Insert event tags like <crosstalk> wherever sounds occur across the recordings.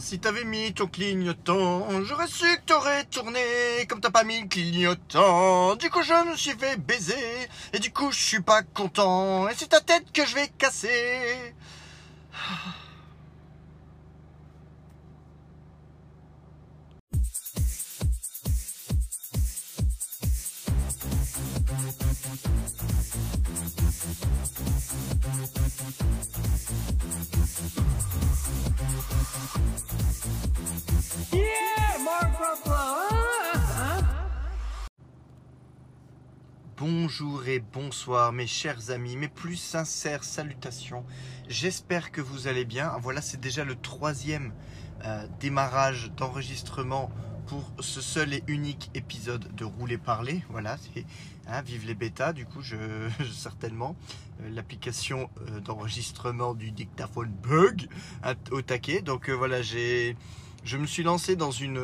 Si t'avais mis ton clignotant, j'aurais su que t'aurais tourné. Comme t'as pas mis le clignotant, du coup je me suis fait baiser. Et du coup je suis pas content. Et c'est ta tête que je vais casser. Bonjour et bonsoir mes chers amis, mes plus sincères salutations. J'espère que vous allez bien. Voilà, c'est déjà le troisième euh, démarrage d'enregistrement pour ce seul et unique épisode de Rouler Parler. Voilà, hein, vive les bêtas. Du coup, <laughs> certainement euh, l'application euh, d'enregistrement du dictaphone bug hein, au taquet. Donc voilà, j'ai, je me suis lancé dans une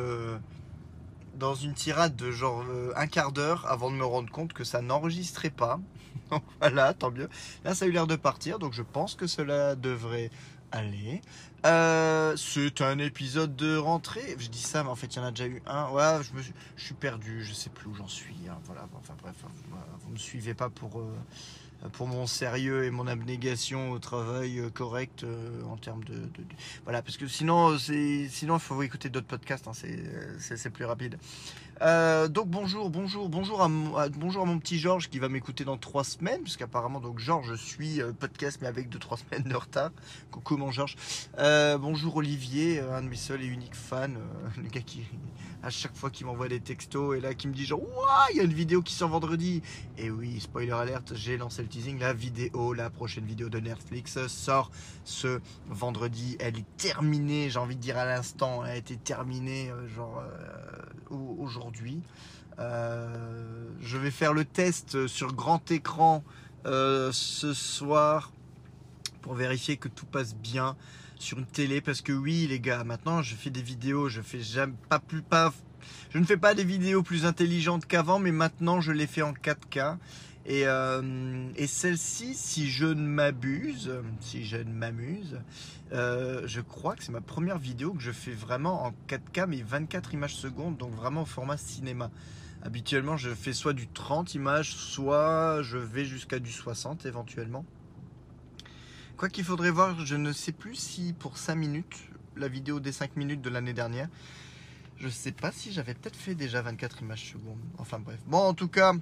dans une tirade de genre euh, un quart d'heure avant de me rendre compte que ça n'enregistrait pas. <laughs> Donc voilà, tant mieux. Là, ça a eu l'air de partir, donc je pense que cela devrait aller. Euh, c'est un épisode de rentrée. Je dis ça, mais en fait, il y en a déjà eu un. Ouais, je, me suis, perdu, je sais plus où j'en suis. Hein. Voilà, enfin bref, vous ne me suivez pas pour. Euh, pour mon sérieux et mon abnégation au travail euh, correct euh, en termes de, voilà parce que sinon c'est sinon il faut écouter d'autres podcasts hein, c'est plus rapide euh, donc bonjour bonjour bonjour à, bonjour à mon petit Georges qui va m'écouter dans trois semaines puisqu'apparemment donc Georges je suis podcast mais avec deux trois <laughs> semaines de retard. Coucou mon Georges? Bonjour Olivier un de mes seuls et uniques fans <laughs> le gars qui à chaque fois qu'il m'envoie des textos et là qui me dit genre Ouah, il y a une vidéo qui sort vendredi. Et oui spoiler alerte j'ai lancé le teasing. La vidéo la prochaine vidéo de Netflix sort ce vendredi. Elle est terminée j'ai envie de dire à l'instant. Elle a été terminée euh, genre euh, euh, je vais faire le test sur grand écran ce soir pour vérifier que tout passe bien sur une télé. Parce que oui les gars maintenant je fais des vidéos je fais pas plus pas je ne fais pas des vidéos plus intelligentes qu'avant mais maintenant je les fais en 4K et, euh, et celle-ci si je ne m'abuse si je ne m'amuse euh, je crois que c'est ma première vidéo que je fais vraiment en 4K mais 24 images secondes donc vraiment au format cinéma habituellement je fais soit du 30 images soit je vais jusqu'à du 60 éventuellement Quoi qu'il faudrait voir, je ne sais plus si pour 5 minutes, la vidéo des 5 minutes de l'année dernière, je sais pas si j'avais peut-être fait déjà 24 images secondes. Enfin bref. Bon, en tout cas,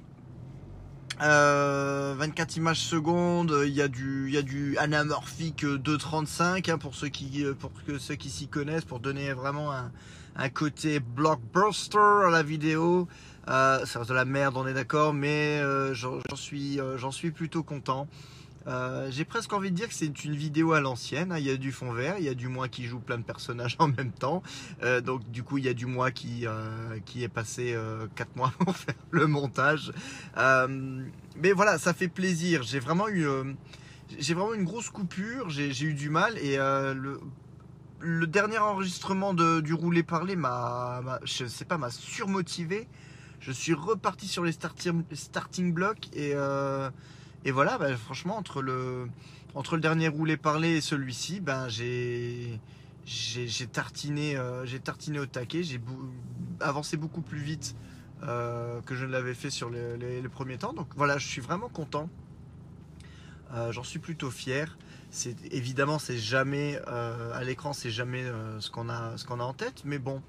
24 euh, images secondes, il y a du, il y a du anamorphique 2.35 hein, pour ceux qui, pour que ceux qui s'y connaissent, pour donner vraiment un, un côté blockbuster à la vidéo. Euh, ça reste de la merde, on est d'accord, mais euh, j'en suis, euh, j'en suis plutôt content. Euh, j'ai presque envie de dire que c'est une vidéo à l'ancienne. Hein. Il y a du fond vert, il y a du moi qui joue plein de personnages <laughs> en même temps. Euh, donc du coup, il y a du moi qui, euh, qui est passé 4 mois <laughs> pour faire le montage. mais voilà, ça fait plaisir. J'ai vraiment eu, vraiment une grosse coupure. J'ai eu du mal et le, dernier enregistrement du roulé parler m'a, je sais pas, m'a surmotivé. Je suis reparti sur les starting, starting blocks et et voilà, bah, franchement, entre le, entre le dernier roulé parlé et celui-ci, ben, j'ai, j'ai, tartiné, euh, j'ai au taquet, j'ai avancé beaucoup plus vite euh, que je ne l'avais fait sur les, premiers temps. Donc voilà, je suis vraiment content. Euh, j'en suis plutôt fier. C'est évidemment, c'est jamais à l'écran, c'est jamais ce qu'on a, ce qu'on a en tête. Mais bon,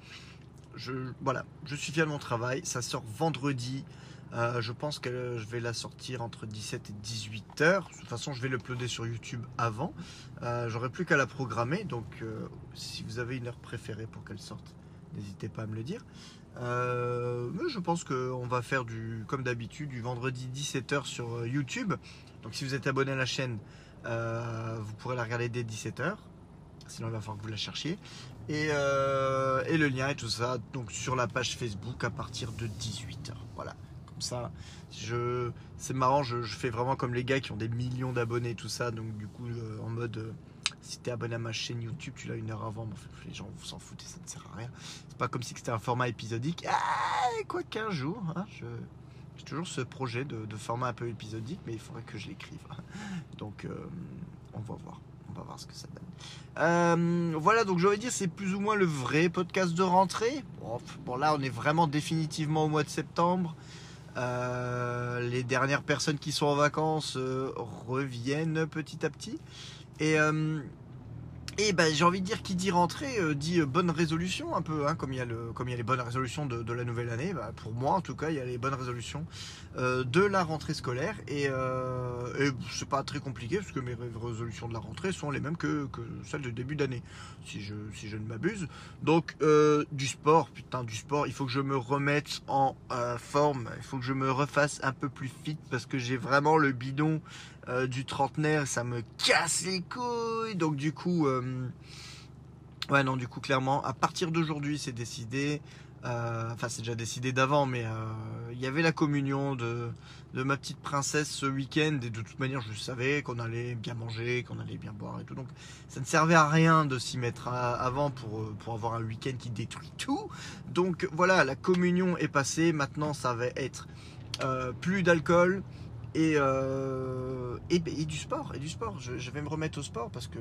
je, voilà, je suis fier de mon travail. Ça sort vendredi. Euh, je pense que je vais la sortir entre 17 et 18 heures. De toute façon, je vais l'uploader sur YouTube avant. Euh, J'aurai plus qu'à la programmer. Donc, euh, si vous avez une heure préférée pour qu'elle sorte, n'hésitez pas à me le dire. Mais je pense qu'on va faire du, comme d'habitude, du vendredi 17h sur YouTube. Donc, si vous êtes abonné à la chaîne, vous pourrez la regarder dès 17h. Sinon, il va falloir que vous la cherchiez. Et, et le lien et tout ça, donc sur la page Facebook à partir de 18h. Voilà ça. Je, c'est marrant, je, fais vraiment comme les gars qui ont des millions d'abonnés, tout ça. Donc du coup, euh, en mode, euh, si t'es abonné à ma chaîne YouTube, tu l'as une heure avant. les gens vous s'en foutent ça ne sert à rien. C'est pas comme si c'était un format épisodique. Ah, quoi qu'un jour, hein, je, j'ai toujours ce projet de, format un peu épisodique, mais il faudrait que je l'écrive. <laughs> Donc, euh, on va voir. On va voir ce que ça donne. Euh, voilà, donc j'aurais dire c'est plus ou moins le vrai podcast de rentrée. Bon, là on est vraiment définitivement au mois de septembre. Euh, les dernières personnes qui sont en vacances euh, reviennent petit à petit. Et et ben, j'ai envie de dire qui dit rentrée euh, dit euh, bonne résolution un peu, hein, comme, il y a le, comme il y a les bonnes résolutions de, la nouvelle année. Bah, pour moi en tout cas, il y a les bonnes résolutions euh, de la rentrée scolaire. Et, et c'est pas très compliqué parce que mes résolutions de la rentrée sont les mêmes que, que celles de début d'année, si je, si je ne m'abuse. Donc du sport, putain du sport, il faut que je me remette en forme, il faut que je me refasse un peu plus fit parce que j'ai vraiment le bidon euh, du trentenaire, ça me casse les couilles. Donc du coup, euh, ouais non, du coup clairement, à partir d'aujourd'hui, c'est décidé. Euh, enfin, c'est déjà décidé d'avant, mais il y avait la communion de, de ma petite princesse ce week-end. Et de toute manière, je savais qu'on allait bien manger, qu'on allait bien boire et tout. Donc, ça ne servait à rien de s'y mettre avant pour, pour avoir un week-end qui détruit tout. Donc, voilà, la communion est passée. Maintenant, ça va être plus d'alcool, euh, et, du sport, et du sport. Je, vais me remettre au sport parce que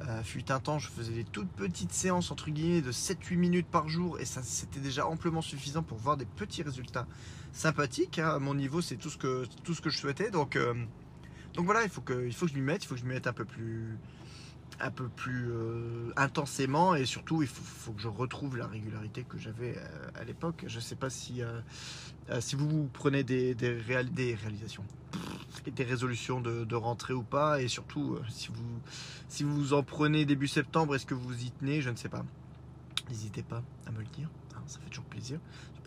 euh, fut un temps, je faisais des toutes petites séances entre guillemets de 7-8 minutes par jour et ça c'était déjà amplement suffisant pour voir des petits résultats sympathiques. Hein. À mon niveau, c'est tout ce que tout ce que je souhaitais. Donc euh, donc voilà, il faut que faut que je m'y mette, il faut que je m'y mette un peu plus un peu plus intensément et surtout il faut, que je retrouve la régularité que j'avais à l'époque. Je ne sais pas si, si vous, prenez des, des, réalisations, des résolutions de, rentrée ou pas et surtout si vous, si vous en prenez début septembre, est-ce que vous y tenez? Je ne sais pas. N'hésitez pas à me le dire, hein, ça fait toujours plaisir.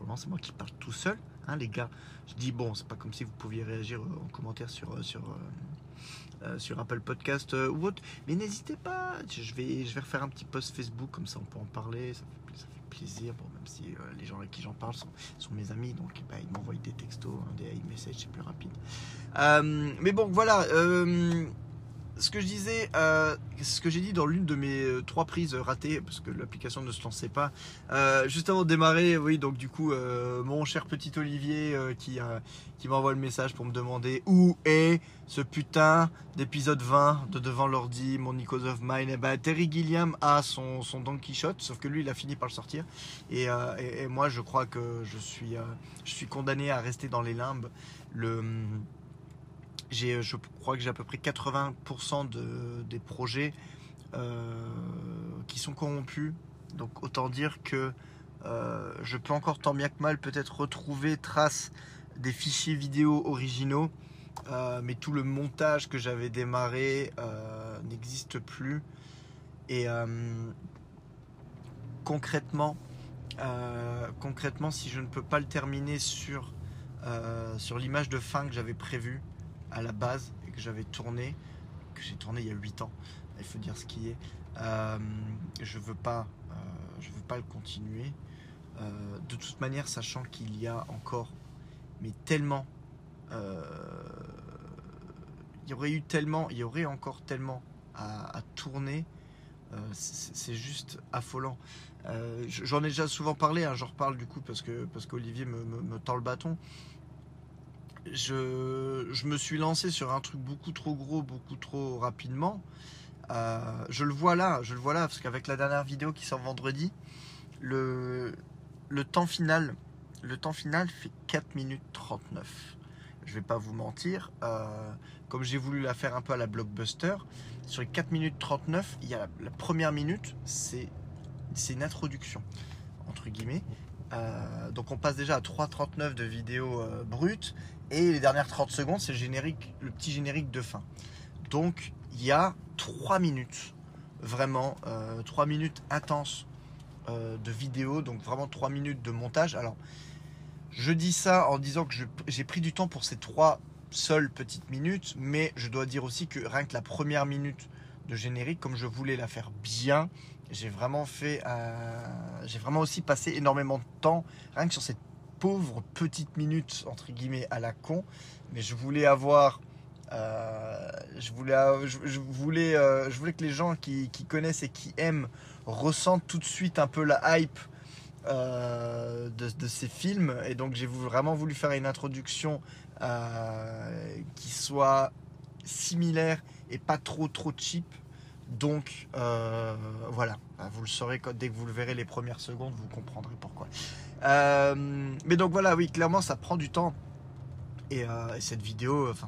Moment, c'est moi qui parle tout seul, hein, les gars. Je dis bon, c'est pas comme si vous pouviez réagir en commentaire sur, sur euh, sur Apple Podcast euh, ou autre. Mais n'hésitez pas, je vais, je vais refaire un petit post Facebook, comme ça on peut en parler, plaisir. Bon, même si euh, les gens avec qui j'en parle sont, mes amis, donc bah, ils m'envoient des textos, hein, des messages, c'est plus rapide. mais bon, voilà ce que je disais, euh, ce que j'ai dit dans l'une de mes euh, trois prises ratées, parce que l'application ne se lançait pas, euh, juste avant de démarrer, oui, donc du coup, mon cher petit Olivier qui, qui m'envoie le message pour me demander où est ce putain d'épisode 20 de Devant l'ordi, mon Nikos of Mine, et eh ben, Terry Gilliam a son, son Don Quichotte, sauf que lui, il a fini par le sortir, et, et, et moi, je crois que je suis, je suis condamné à rester dans les limbes. Le euh, je crois que j'ai à peu près 80% de, des projets euh, qui sont corrompus. Donc autant dire que euh, je peux encore tant bien que mal peut-être retrouver trace des fichiers vidéo originaux, mais tout le montage que j'avais démarré n'existe plus. Et concrètement, concrètement, si je ne peux pas le terminer sur, sur l'image de fin que j'avais prévue, à la base et que j'avais tourné, que j'ai tourné il y a 8 ans, il faut dire ce qui est. Euh, je veux pas, euh, veux pas le continuer. Euh, de toute manière, sachant qu'il y a encore, mais tellement, il y aurait eu tellement, il y aurait encore tellement à, tourner. c'est juste affolant. J'en ai déjà souvent parlé, hein, j'en reparle du coup parce que parce qu'Olivier me, me, tend le bâton je, me suis lancé sur un truc beaucoup trop gros, beaucoup trop rapidement. Euh, je le vois là, je le vois là, parce qu'avec la dernière vidéo qui sort vendredi, le, temps final, le temps final fait 4 minutes 39. Je vais pas vous mentir, euh, comme j'ai voulu la faire un peu à la blockbuster, sur les 4 minutes 39, il y a la, première minute, c'est une introduction, entre guillemets. Euh, donc on passe déjà à 3.39 de vidéo brute et les dernières 30 secondes, c'est le générique, le petit générique de fin. Donc il y a 3 minutes, vraiment, 3 euh, minutes intenses euh, de vidéo, donc vraiment 3 minutes de montage. Alors, je dis ça en disant que j'ai pris du temps pour ces 3 seules petites minutes, mais je dois dire aussi que rien que la première minute de générique, comme je voulais la faire bien, j'ai vraiment fait, j'ai vraiment aussi passé énormément de temps rien que sur cette pauvre petite minute entre guillemets à la con, mais je voulais avoir, euh, je voulais, je, voulais, euh, je voulais que les gens qui, connaissent et qui aiment ressentent tout de suite un peu la hype euh, de, ces films, et donc j'ai vraiment voulu faire une introduction qui soit similaire et pas trop trop cheap. Donc euh, voilà, vous le saurez dès que vous le verrez les premières secondes, vous comprendrez pourquoi. Euh, mais donc voilà, oui, clairement ça prend du temps. Et, euh, cette vidéo, enfin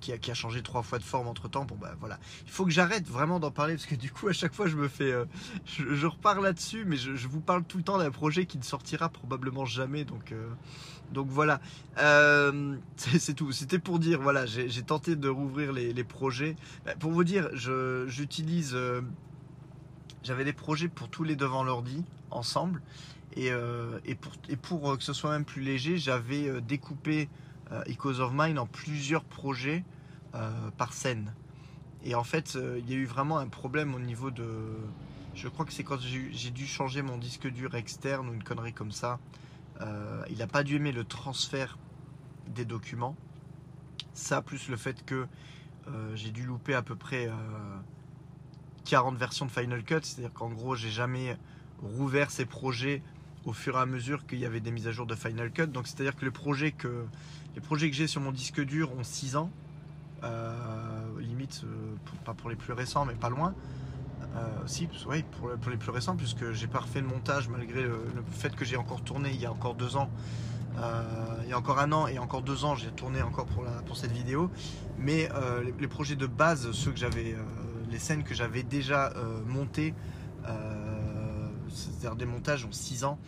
qui, a, changé trois fois de forme entre temps, bon bah voilà. Il faut que j'arrête vraiment d'en parler parce que du coup à chaque fois je me fais, je, repars là-dessus, mais je, vous parle tout le temps d'un projet qui ne sortira probablement jamais, donc donc voilà, euh, c'est tout. C'était pour dire, voilà, j'ai tenté de rouvrir les, projets. Bah, pour vous dire, j'utilise, euh, j'avais des projets pour tous les devant l'ordi ensemble. Et, euh, pour, et, pour, que ce soit même plus léger, j'avais découpé Echoes of Mine en plusieurs projets par scène. Et en fait, il y a eu vraiment un problème au niveau de... Je crois que c'est quand j'ai dû changer mon disque dur externe ou une connerie comme ça. Euh, il n'a pas dû aimer le transfert des documents. Ça, plus le fait que euh, j'ai dû louper à peu près 40 euh, versions de Final Cut, c'est-à-dire qu'en gros, j'ai jamais rouvert ces projets au fur et à mesure qu'il y avait des mises à jour de Final Cut. Donc, c'est-à-dire que les projets que, les projets que j'ai sur mon disque dur ont 6 ans. limite, pas pour les plus récents, mais pas loin. Euh, si, oui, pour, les plus récents, puisque j'ai pas refait le montage malgré le, fait que j'ai encore tourné il y a encore deux ans. Euh, il y a encore un an et encore deux ans, j'ai tourné encore pour, cette vidéo. Mais euh, les, projets de base, ceux que j'avais, les scènes que j'avais déjà montées, c'est-à-dire des montages ont 6 ans.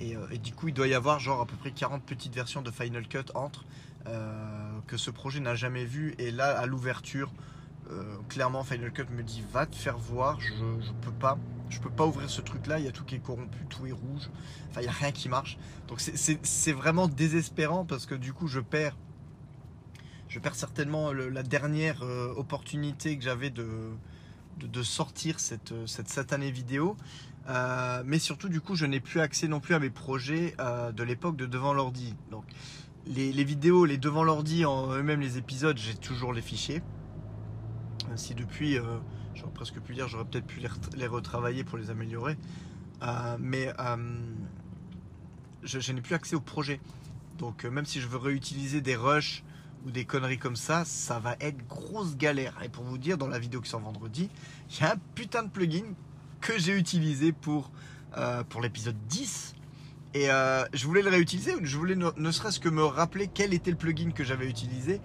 Et, et, du coup, il doit y avoir genre à peu près 40 petites versions de Final Cut entre que ce projet n'a jamais vu. Et là, à l'ouverture, euh, clairement, Final Cut me dit va te faire voir. Je, je peux pas. Je peux pas ouvrir ce truc-là. Il y a tout qui est corrompu, tout est rouge. Enfin, il y a rien qui marche. Donc c'est vraiment désespérant parce que du coup, je perds. Je perds certainement la dernière euh, opportunité que j'avais de, de, sortir cette, cette satanée vidéo. Euh, mais surtout, du coup, je n'ai plus accès non plus à mes projets de l'époque de devant l'ordi. Donc, les, vidéos, les devant l'ordi, en eux-mêmes les épisodes, j'ai toujours les fichiers. Si depuis, euh, j'aurais presque pu dire, j'aurais peut-être pu les, retravailler pour les améliorer. Euh, mais euh, je, n'ai plus accès au projet. Donc même si je veux réutiliser des rushs ou des conneries comme ça, ça va être grosse galère. Et pour vous dire, dans la vidéo qui sort vendredi, il y a un putain de plugin que j'ai utilisé pour, pour l'épisode 10. Et je voulais le réutiliser, je voulais ne serait-ce que me rappeler quel était le plugin que j'avais utilisé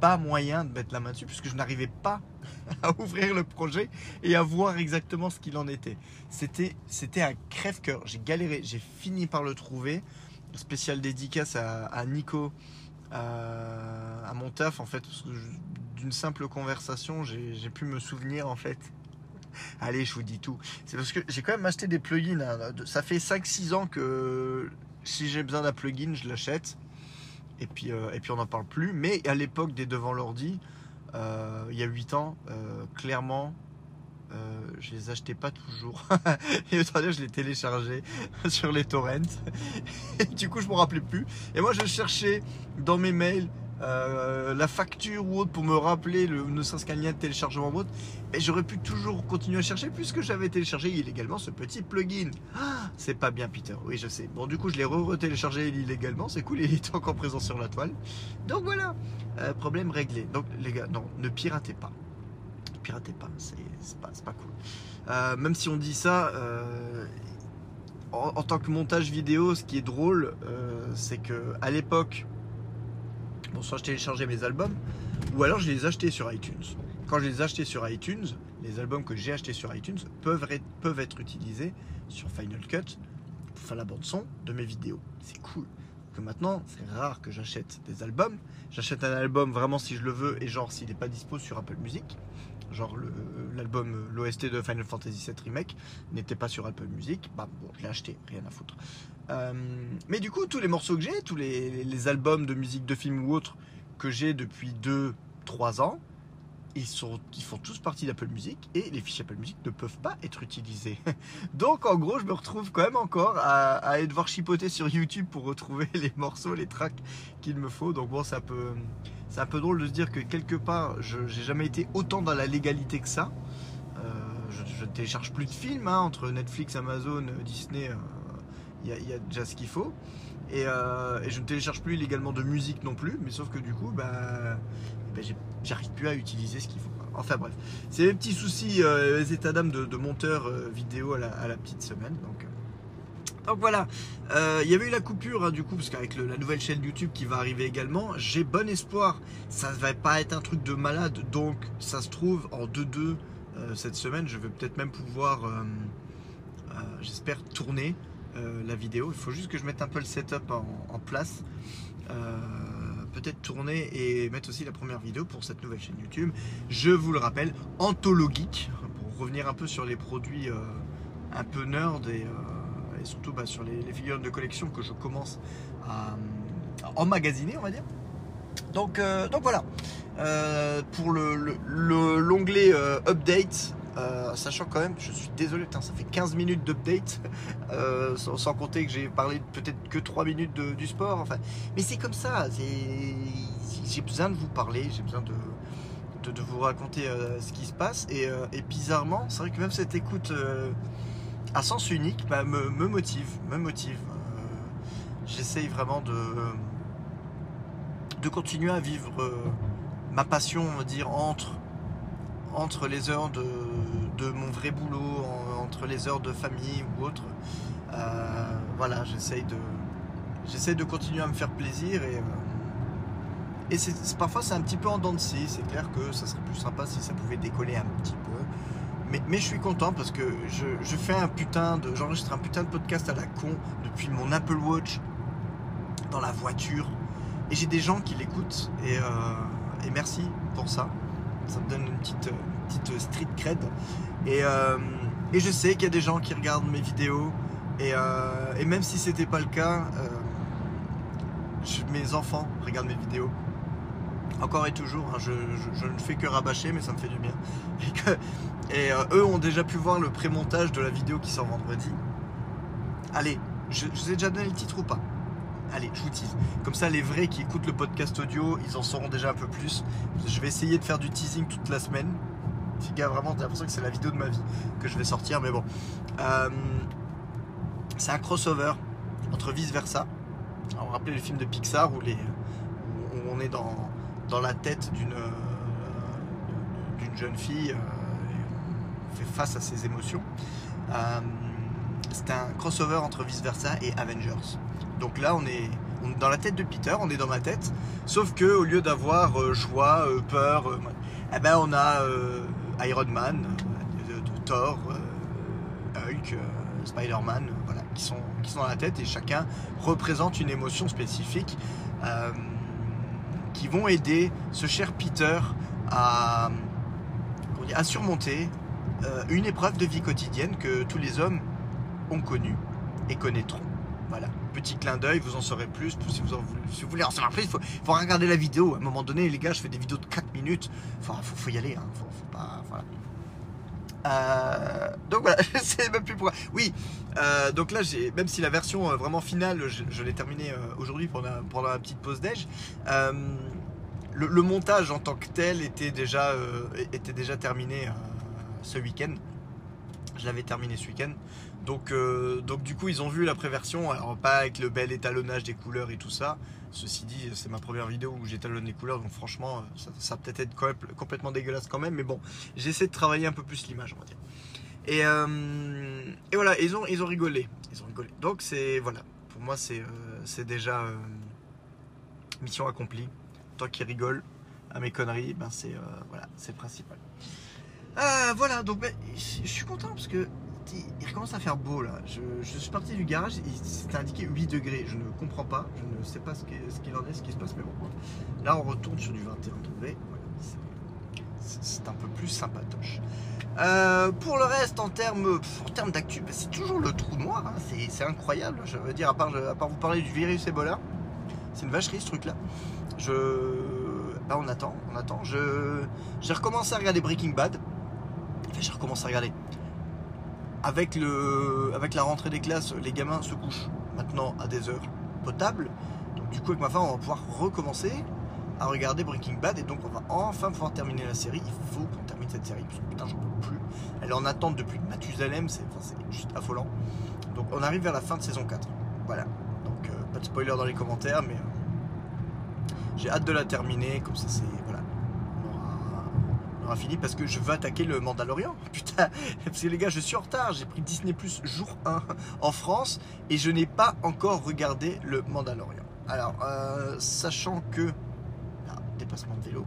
pas moyen de mettre la main dessus puisque je n'arrivais pas <laughs> à ouvrir le projet et à voir exactement ce qu'il en était. C'était, c'était un crève-cœur. J'ai galéré, j'ai fini par le trouver. Spécial dédicace à, Nico, à, mon taf en fait, d'une simple conversation, j'ai pu me souvenir en fait. <laughs> Allez, je vous dis tout. C'est parce que j'ai quand même acheté des plugins. Ça fait 5-6 ans que si j'ai besoin d'un plugin, je l'achète et puis, euh, et puis on n'en parle plus. Mais à l'époque des devant l'ordi, euh, il y a 8 ans, euh, clairement, je les achetais pas toujours. <laughs> et je les téléchargeais <laughs> sur les torrents. et du coup, je me rappelais plus. Et moi, je cherchais dans mes mails euh, la facture ou autre pour me rappeler le, ne serait-ce qu'un lien de téléchargement ou mais j'aurais pu toujours continuer à chercher puisque j'avais téléchargé illégalement ce petit plugin. Ah, c'est pas bien, Peter. Oui, je sais. Bon, du coup, je l'ai re-téléchargé illégalement. C'est cool, il est <laughs> encore présent sur la toile. Donc voilà, euh, problème réglé. Donc les gars, non, ne piratez pas. Piratez pas, c'est pas, pas cool. Euh, même si on dit ça, en, en, tant que montage vidéo, ce qui est drôle, c'est que à l'époque, Bon, soit je téléchargeais mes albums, ou alors je les achetais sur iTunes. Quand je les achetais sur iTunes, les albums que j'ai achetés sur iTunes peuvent être, utilisés sur Final Cut pour faire la bande son de mes vidéos. C'est cool. Que maintenant, c'est rare que j'achète des albums. J'achète un album vraiment si je le veux et genre s'il n'est pas dispo sur Apple Music. Genre l'album, l'OST de Final Fantasy VII Remake n'était pas sur Apple Music. Bah bon, je l'ai acheté, rien à foutre. Euh, mais du coup, tous les morceaux que j'ai, tous les, albums de musique de film ou autres que j'ai depuis 2-3 ans, ils, sont, ils font tous partie d'Apple Music et les fichiers Apple Music ne peuvent pas être utilisés. <laughs> Donc en gros, je me retrouve quand même encore à, à devoir chipoter sur YouTube pour retrouver <laughs> les morceaux, les tracks qu'il me faut. Donc bon, c'est un peu, c'est un peu drôle de se dire que quelque part, je n'ai jamais été autant dans la légalité que ça. Euh, je, ne télécharge plus de films hein, entre Netflix, Amazon, Disney. Euh, il y, a déjà ce qu'il faut. Euh, et, je ne télécharge plus illégalement de musique non plus, mais sauf que du coup, bah, bah j'arrive plus à utiliser ce qu'il faut. Enfin bref, c'est les petits soucis, euh, les états d'âme de, monteur euh, vidéo à la, petite semaine. Donc, euh. donc voilà, Euh, il y avait eu la coupure hein, du coup, parce qu'avec la nouvelle chaîne YouTube qui va arriver également, j'ai bon espoir. Ça va pas être un truc de malade, donc ça se trouve en 2-2 euh, cette semaine, je vais peut-être même pouvoir, euh, euh, j'espère, tourner euh, la vidéo. Il faut juste que je mette un peu le setup en, place. Euh, peut-être tourner et mettre aussi la première vidéo pour cette nouvelle chaîne YouTube. Je vous le rappelle, Anthologique, pour revenir un peu sur les produits euh, un peu nerd et, surtout bah, sur les, figurines de collection que je commence à, emmagasiner, on va dire. Donc, donc voilà, pour le- le- le- l'onglet euh, Update, euh, sachant quand même, je suis désolé, ça fait 15 minutes d'update, <laughs> euh, sans, compter que j'ai parlé peut-être que 3 minutes du sport, enfin, mais c'est comme ça, j'ai besoin de vous parler, j'ai besoin de, vous raconter euh, ce qui se passe, et, bizarrement, c'est vrai que même cette écoute à sens unique bah, me, me motive, me motive. J'essaye vraiment de, de continuer à vivre ma passion, on va dire, entre, entre les heures de, mon vrai boulot, en- entre les heures de famille ou autre. Euh, voilà, j'essaye de, de continuer à me faire plaisir et, euh, et parfois c'est un petit peu en dents. C'est clair que ça serait plus sympa si ça pouvait décoller un petit peu. Mais, mais je suis content parce que je, fais un putain de. J'enregistre un putain de podcast à la con depuis mon Apple Watch dans la voiture. Et j'ai des gens qui l'écoutent. Et, euh, et merci pour ça. Ça me donne une petite, euh, petite street cred. Et, euh, et je sais qu'il y a des gens qui regardent mes vidéos. Et, euh, et même si c'était pas le cas, euh, mes enfants regardent mes vidéos. Encore et toujours, hein, je, je- ne fais que rabâcher, mais ça me fait du bien. <laughs> Et, que- et, euh, eux ont déjà pu voir le pré-montage de la vidéo qui sort vendredi. Allez, je vous ai déjà donné le titre ou pas? Allez, je vous tease. Comme ça, les vrais qui écoutent le podcast audio, ils en sauront déjà un peu plus. Je vais essayer de faire du teasing toute la semaine. Les gars, vraiment, j'ai l'impression que c'est la vidéo de ma vie que je vais sortir, mais bon. Euh, c'est un crossover entre vice versa. Alors, vous rappelez le film de Pixar où, les, on est dans, dans la tête d'une euh, jeune fille euh, et on fait face à ses émotions. C'est un crossover entre vice versa et Avengers. Donc là, on est, dans la tête de Peter, on est dans ma tête. Sauf que au lieu d'avoir euh, joie, euh, peur, euh, eh ben on a Iron Man, Thor, Hulk, Spider-Man, voilà, qui sont, qui sont dans la tête et chacun représente une émotion spécifique qui vont aider ce cher Peter à, à surmonter une épreuve de vie quotidienne que tous les hommes ont connue et connaîtront. Voilà, petit clin d'œil, vous en saurez plus. Si vous, voulez, en savoir plus, il faut, regarder la vidéo. À un moment donné, les gars, je fais des vidéos de 4 minutes. Enfin, faut, y aller. Hein. Euh, donc voilà, <laughs> je sais même plus pourquoi. Oui, euh, donc là, j'ai, même si la version euh, vraiment finale, je, l'ai terminée aujourd'hui pendant, pendant la petite pause déj. le, montage en tant que tel était déjà, était déjà terminé ce week-end. Je l'avais terminé ce week-end. Donc, euh, donc du coup, ils ont vu la préversion. Alors pas avec le bel étalonnage des couleurs et tout ça. Ceci dit, c'est ma première vidéo où j'étalonne les couleurs, donc franchement, ça, ça peut-être complètement dégueulasse quand même. Mais bon, j'essaie de travailler un peu plus l'image, on va dire. Et, euh, voilà, ils ont, rigolé. Ils ont rigolé. Donc c'est voilà, pour moi c'est euh, déjà mission accomplie. Tant qu'ils rigolent à mes conneries, ben c'est voilà, principal. Voilà, donc ben, je suis content parce que il recommence à faire beau là. Je, suis parti du garage, il c'était indiqué 8 degrés. Je ne comprends pas, je ne sais pas ce qu'il en est, ce qui se passe, mais bon. Là on retourne sur du 21 degrés. Voilà, c'est- un peu plus sympatoche. Euh, pour le reste, en termes d'actu, ben, c'est toujours le trou noir. hein. C'est incroyable. Je veux dire, à part, vous parler du virus Ebola, c'est une vacherie ce truc-là. Je, ben, on attend, on attend. J'ai recommencé à regarder Breaking Bad. Enfin, j'ai recommencé à regarder. Avec le, avec la rentrée des classes, les gamins se couchent maintenant à des heures potables. Donc du coup, avec ma femme, on va pouvoir recommencer à regarder Breaking Bad et donc on va enfin pouvoir terminer la série. Il faut qu'on termine cette série parce que putain, j'en peux plus. Elle est en attente depuis Mathusalem, c'est juste affolant. Donc on arrive vers la fin de saison 4. Voilà. Donc euh, pas de spoiler dans les commentaires, mais euh, j'ai hâte de la terminer. Comme ça, c'est voilà. On aura, on aura fini parce que je veux attaquer le Mandalorian. <laughs> Putain, parce que les gars, je suis en retard. J'ai pris Disney Plus jour 1 <laughs> en France et je n'ai pas encore regardé le Mandalorian. Alors, euh, sachant que. Ah, dépassement de vélo.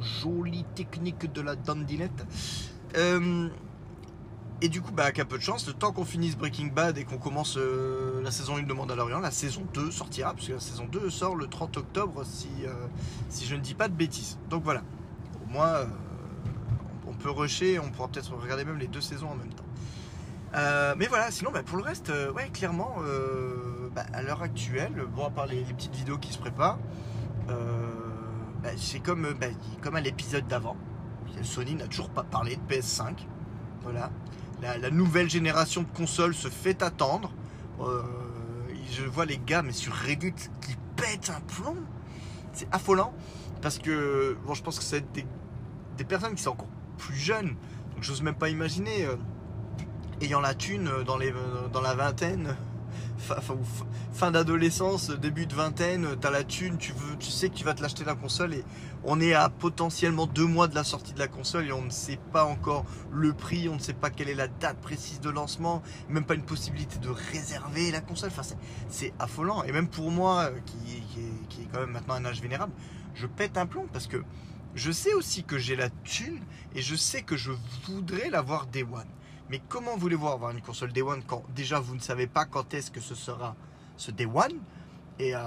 Jolie technique de la dandinette. Euh, et du coup, bah, un peu de chance, le temps qu'on finisse Breaking Bad et qu'on commence euh, la saison 1 de Mandalorian, la saison 2 sortira, puisque la saison 2 sort le 30 octobre, si, euh, si je ne dis pas de bêtises. Donc voilà, au moins, euh, on peut rusher, on pourra peut-être regarder même les deux saisons en même temps. mais voilà, sinon, bah, pour le reste, ouais, clairement, bah, à l'heure actuelle, bon, à part les, petites vidéos qui se préparent, bah, c'est comme, comme à l'épisode d'avant. Sony n'a toujours pas parlé de PS5. Voilà la, nouvelle génération de consoles se fait attendre. Euh, je vois les gars, mais sur Reddit, qui pètent un plomb. C'est affolant. Parce que, bon, je pense que c'est des, des, personnes qui sont encore plus jeunes. Donc, j'ose même pas imaginer, euh, ayant la thune les, dans la vingtaine, fin, d'adolescence, début de vingtaine, tu as la thune, tu, veux, tu sais que tu vas te l'acheter la console et on est à potentiellement deux mois de la sortie de la console et on ne sait pas encore le prix, on ne sait pas quelle est la date précise de lancement, même pas une possibilité de réserver la console. Enfin, c'est affolant. Et même pour moi, qui, qui, est, quand même maintenant un âge vénérable, je pète un plomb parce que je sais aussi que j'ai la thune et je sais que je voudrais l'avoir Day One. Mais comment voulez-vous avoir une console Day One quand déjà vous ne savez pas quand est-ce que ce sera ce Day One et, euh,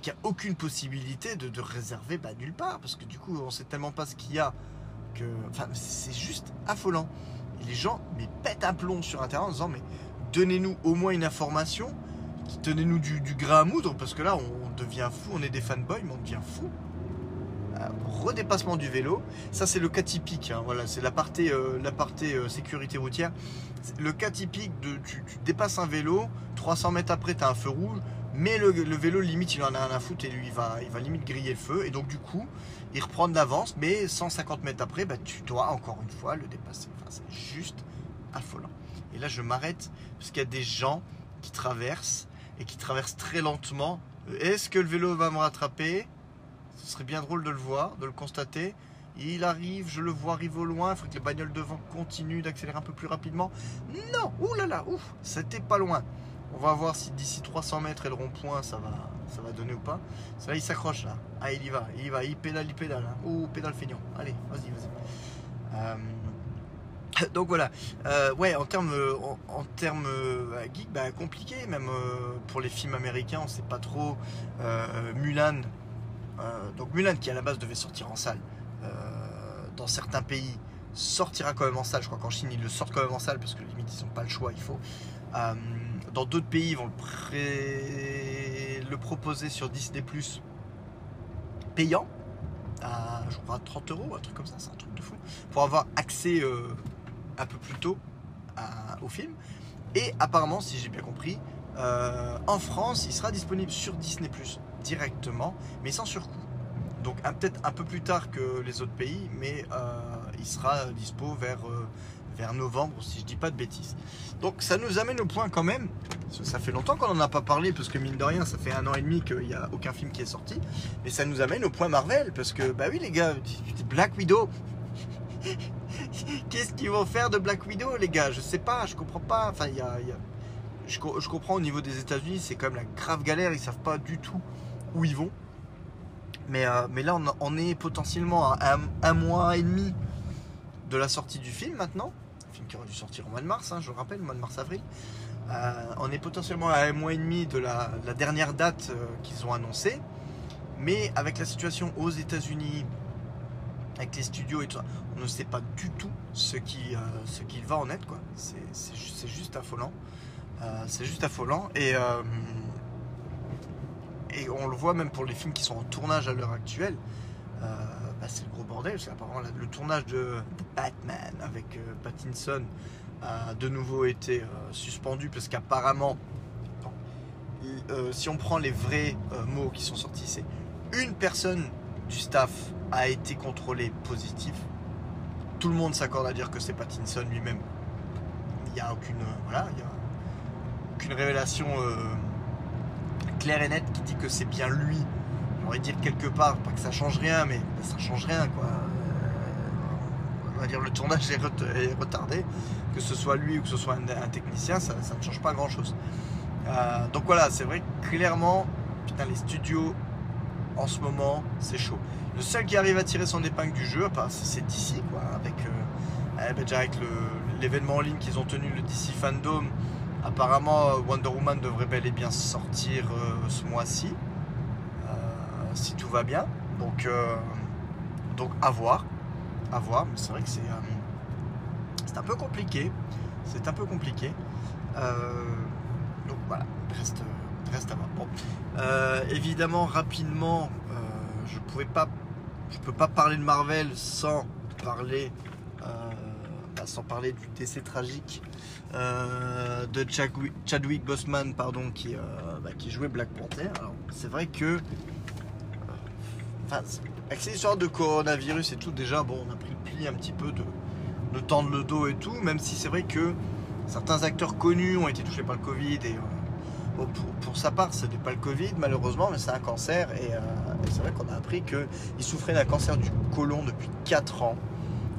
qu'il n'y a aucune possibilité de, réserver bah, nulle part parce que du coup on sait tellement pas ce qu'il y a que enfin c'est juste affolant. Et les gens mais pètent un plomb sur internet en disant mais donnez-nous au moins une information, donnez-nous du, du grain à moudre parce que là on devient fou, on est des fanboys mais on devient fou redépassement du vélo. Ça, c'est le cas typique. Hein. Voilà, c'est la partie, euh, la euh, sécurité routière. Le cas typique de tu, dépasses un vélo, 300 mètres après, tu as un feu rouge, mais le, vélo, limite, il en a un à et lui, il va, il limite griller le feu. Et donc, du coup, il reprend de l'avance, mais 150 mètres après, bah, tu dois encore une fois le dépasser. Enfin, c'est juste affolant. Et là, je m'arrête parce qu'il y a des gens qui traversent et qui traversent très lentement. Est-ce que le vélo va me rattraper? Ce serait bien drôle de le voir, de le constater. Il arrive, je le vois arriver au loin. Il faut que les bagnoles devant continuent d'accélérer un peu plus rapidement. Non Ouh là là Ouf C'était pas loin. On va voir si d'ici 300 mètres et le rond-point, ça va, ça va donner ou pas. Ça il s'accroche là. Ah, il y va, il y va. Il pédale, il pédale. Hein. Ouh, pédale feignon. Allez, vas-y, vas-y. Euh, <laughs> donc voilà. Euh, ouais, en termes en, euh, geek, bah, compliqué. Même pour les films américains, on sait pas trop. Mulan, donc Mulan qui à la base devait sortir en salle euh, dans certains pays sortira quand même en salle. Je crois qu'en Chine ils le sortent quand même en salle parce que limite ils n'ont pas le choix, il faut. Euh, dans d'autres pays ils vont le, proposer sur Disney payant à je crois 30 euros, un truc comme ça, c'est un truc de fou, pour avoir accès un peu plus tôt au film. Et apparemment, si j'ai bien compris, en France, il sera disponible sur Disney directement, mais sans surcoût. Donc peut-être un peu plus tard que les autres pays, mais euh, il sera dispo vers, euh, vers novembre, si je dis pas de bêtises. Donc ça nous amène au point quand même, ça fait longtemps qu'on n'en a pas parlé, parce que mine de rien, ça fait un an et demi qu'il n'y a aucun film qui est sorti, mais ça nous amène au point Marvel, parce que bah oui les gars, Black Widow, <laughs> qu'est-ce qu'ils vont faire de Black Widow les gars? Je sais pas, je comprends pas, enfin il y a, Je, je, comprends au niveau des États-Unis, c'est quand même la grave galère, ils savent pas du tout où ils vont. Mais, euh, mais là, on, est potentiellement à un, mois et demi de la sortie du film maintenant. film qui aurait dû sortir au mois de mars, hein, je le rappelle, au mois de mars-avril. Euh, on est potentiellement à un mois et demi de la, dernière date euh, qu'ils ont annoncée. Mais avec la situation aux États-Unis, avec les studios et tout ça, on ne sait pas du tout ce qui, ce qu'il va en être. C'est juste affolant. c'est juste affolant. Et et on le voit même pour les films qui sont en tournage à l'heure actuelle, euh, bah, c'est le gros bordel. C'est apparemment le tournage de Batman avec euh, Pattinson a de nouveau été euh, suspendu parce qu'apparemment, si on prend les vrais mots qui sont sortis, c'est une personne du staff a été contrôlée positive. Tout le monde s'accorde à dire que c'est Pattinson lui-même. Il n'y a aucune, voilà, il a aucune révélation clair et net qui dit que c'est bien lui on va dire quelque part, pas que ça change rien, mais ça change rien quoi. On va dire le tournage est, retardé, que ce soit lui ou que ce soit un, technicien, ça, ne change pas grand chose. donc voilà, c'est vrai clairement, putain, les studios en ce moment, c'est chaud. Le seul qui arrive à tirer son épingle du jeu, c'est d'ici, quoi, avec, euh, avec l'événement en ligne qu'ils ont tenu, le DC Fandom. Apparemment, Wonder Woman devrait bel et bien sortir euh, ce mois-ci, euh, si tout va bien. Donc, donc à voir, à voir. Mais c'est vrai que c'est c'est un peu compliqué. C'est un peu compliqué. donc voilà, reste, reste à voir. Bon, évidemment, rapidement, je pouvais pas je peux pas parler de Marvel sans parler, euh, sans parler du décès tragique euh, de Chadwick Boseman, pardon, qui, euh, bah, jouait Black Panther. c'est vrai que, enfin, avec ces histoires de coronavirus et tout, déjà, bon, on a pris le pli un petit peu de, de tendre le dos et tout, même si c'est vrai que certains acteurs connus ont été touchés par le Covid et pour, sa part, ce n'est pas le Covid, malheureusement, mais c'est un cancer. Et, euh, c'est vrai qu'on a appris qu'il souffrait d'un cancer du côlon depuis 4 ans.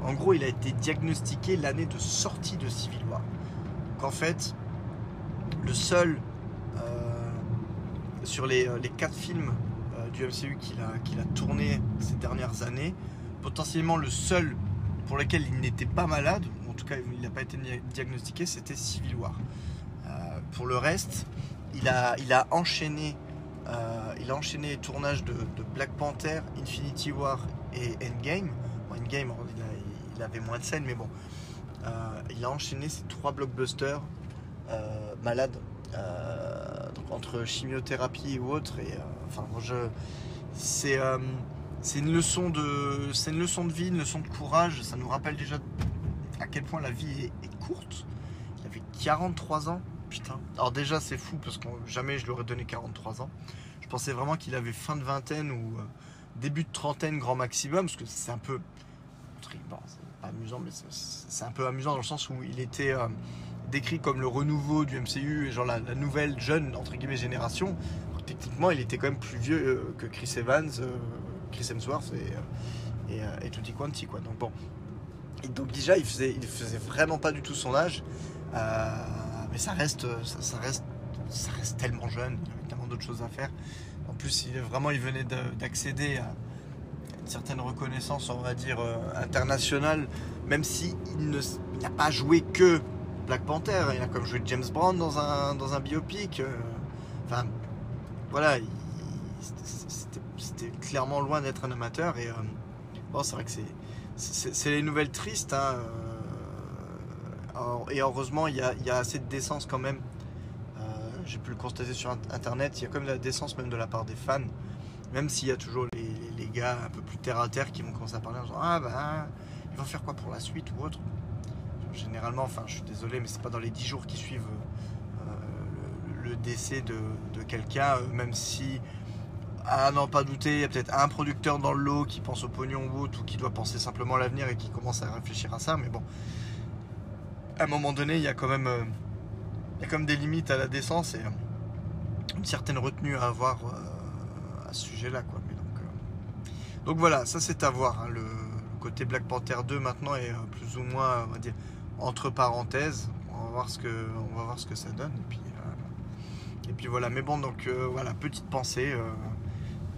En gros, il a été diagnostiqué l'année de sortie de Civil War. Donc en fait, le seul euh, sur les, euh, les 4 films du MCU qu'il a, tourné ces dernières années, potentiellement le seul pour lequel il n'était pas malade, ou en tout cas il n'a pas été diagnostiqué, c'était Civil War. pour le reste, il a, il a enchaîné euh, il les tournages de, Black Panther, Infinity War et Endgame. Avait moins de scènes, mais bon. Euh, il a enchaîné ces trois blockbusters euh, malades, entre chimiothérapie ou autre. Et, enfin, c'est c'est une leçon de c'est une leçon de vie, une leçon de courage. Ça nous rappelle déjà à quel point la vie est, courte. Il avait 43 ans putain. Alors déjà c'est fou parce que jamais je lui aurais donné 43 ans. Je pensais vraiment qu'il avait fin de vingtaine ou euh, début de trentaine grand maximum parce que c'est un peu... Bon, amusant mais c'est un peu amusant dans le sens où il était euh, décrit comme le renouveau du MCU et genre la, nouvelle jeune entre guillemets génération. techniquement il était quand même plus vieux euh, que Chris Evans, Chris Hemsworth et, et, et Tutti Quanti quoi. Donc bon. Et donc déjà il faisait, il faisait vraiment pas du tout son âge mais ça reste, ça, reste, ça reste tellement jeune, il avait tellement d'autres choses à faire. En plus, il, vraiment, il venait d'accéder à une certaine reconnaissance, on va dire, euh, internationale, même s'il il n'a pas joué que Black Panther, il a comme joué James Brown dans un, dans un biopic. Euh, enfin, voilà, c'était clairement loin d'être un amateur. Et euh, bon, c'est vrai que c'est les nouvelles tristes. Hein, et heureusement, il y, a, assez de décence quand même. J'ai pu le constater sur internet. Il y a quand même de la décence même de la part des fans. Même s'il y a toujours les, un peu plus terre à terre qui vont commencer à parler en disant Ah ben, ils vont faire quoi pour la suite ou autre. Généralement, enfin, je suis désolé, mais c'est pas dans les 10 jours qui suivent euh, le, décès de, quelqu'un, euh, même si à n'en pas douter, il y a peut-être un producteur dans le lot qui pense au pognon ou autre, ou qui doit penser simplement à l'avenir et qui commence à réfléchir à ça. Mais bon, à un moment donné, il y a quand même, euh, il y des limites à la décence et une certaine retenue à avoir à ce sujet-là. Quoi. Donc, voilà, ça c'est à voir. Hein. le, côté Black Panther 2 maintenant est plus ou moins, on va dire, entre parenthèses. On va voir ce que, ça donne. Et puis, et puis voilà. Mais bon, donc voilà, petite pensée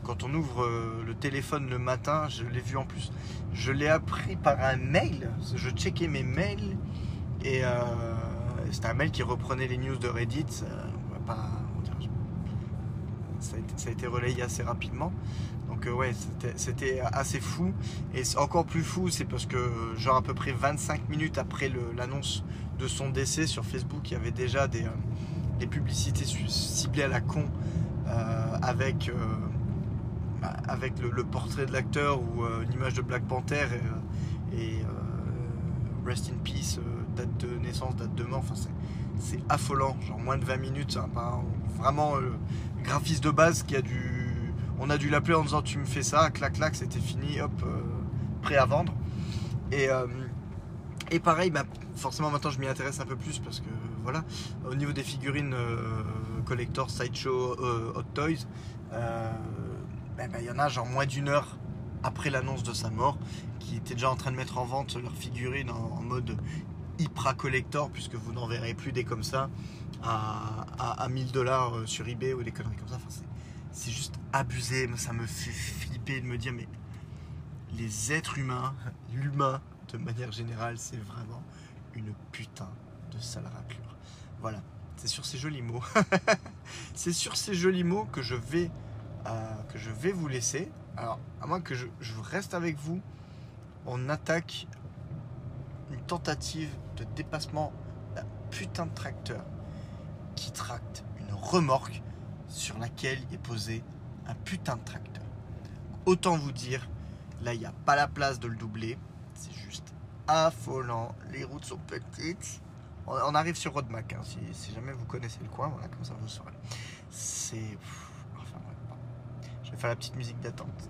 quand on ouvre le téléphone le matin, je l'ai vu en plus. Je l'ai appris par un mail. Je checkais mes mails et euh, c'était un mail qui reprenait les news de Reddit. Euh, ça, a été, relayé assez rapidement. Donc euh, ouais, c'était assez fou. Et encore plus fou, c'est parce que genre à peu près 25 minutes après l'annonce de son décès sur Facebook, il y avait déjà des, publicités ciblées à la con avec, bah, avec le, portrait de l'acteur ou une image de Black Panther et, Rest in Peace date de naissance, date de mort. Enfin, c'est affolant. Genre moins de 20 minutes. vraiment le euh, graphiste de base qui a dû. On a dû l'appeler en disant tu me fais ça, clac clac, c'était fini, hop, euh, prêt à vendre. Et, euh, et pareil, bah, forcément maintenant je m'y intéresse un peu plus parce que voilà, au niveau des figurines collector, sideshow, hot toys, ben, ben, il y en a genre moins d'une heure après l'annonce de sa mort, qui étaient déjà en train de mettre en vente leurs figurines en, mode Hyper Collector, puisque vous n'en verrez plus des comme ça à, à, 1000 dollars euh, sur eBay ou des conneries comme ça. C'est juste abusé, ça me fait flipper de me dire, mais les êtres humains, l'humain de manière générale, c'est vraiment une putain de sale raclure. Voilà, c'est sur ces jolis mots. <laughs> c'est sur ces jolis mots que je vais, euh, que je vais vous laisser. Alors, à moins que je, reste avec vous, on attaque une tentative de dépassement d'un putain de tracteur qui tracte une remorque sur laquelle est posé un putain de tracteur. Autant vous dire, là il n'y a pas la place de le doubler, c'est juste affolant, les routes sont petites. On arrive sur Rodmac, hein, si, jamais vous connaissez le coin, voilà, comme ça vous saurez. C'est je vais faire la petite musique d'attente.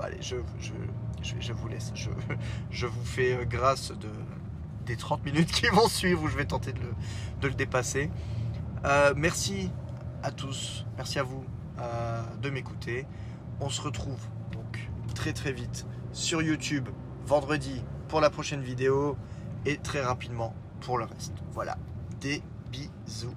allez, je, je, vous laisse. Je, je vous fais euh, grâce de, des 30 minutes <laughs> qui vont suivre où je vais tenter de le, dépasser. Euh, merci à tous. Merci à vous euh, de m'écouter. On se retrouve donc très très vite sur YouTube vendredi pour la prochaine vidéo et très rapidement pour le reste. Voilà. Des bisous.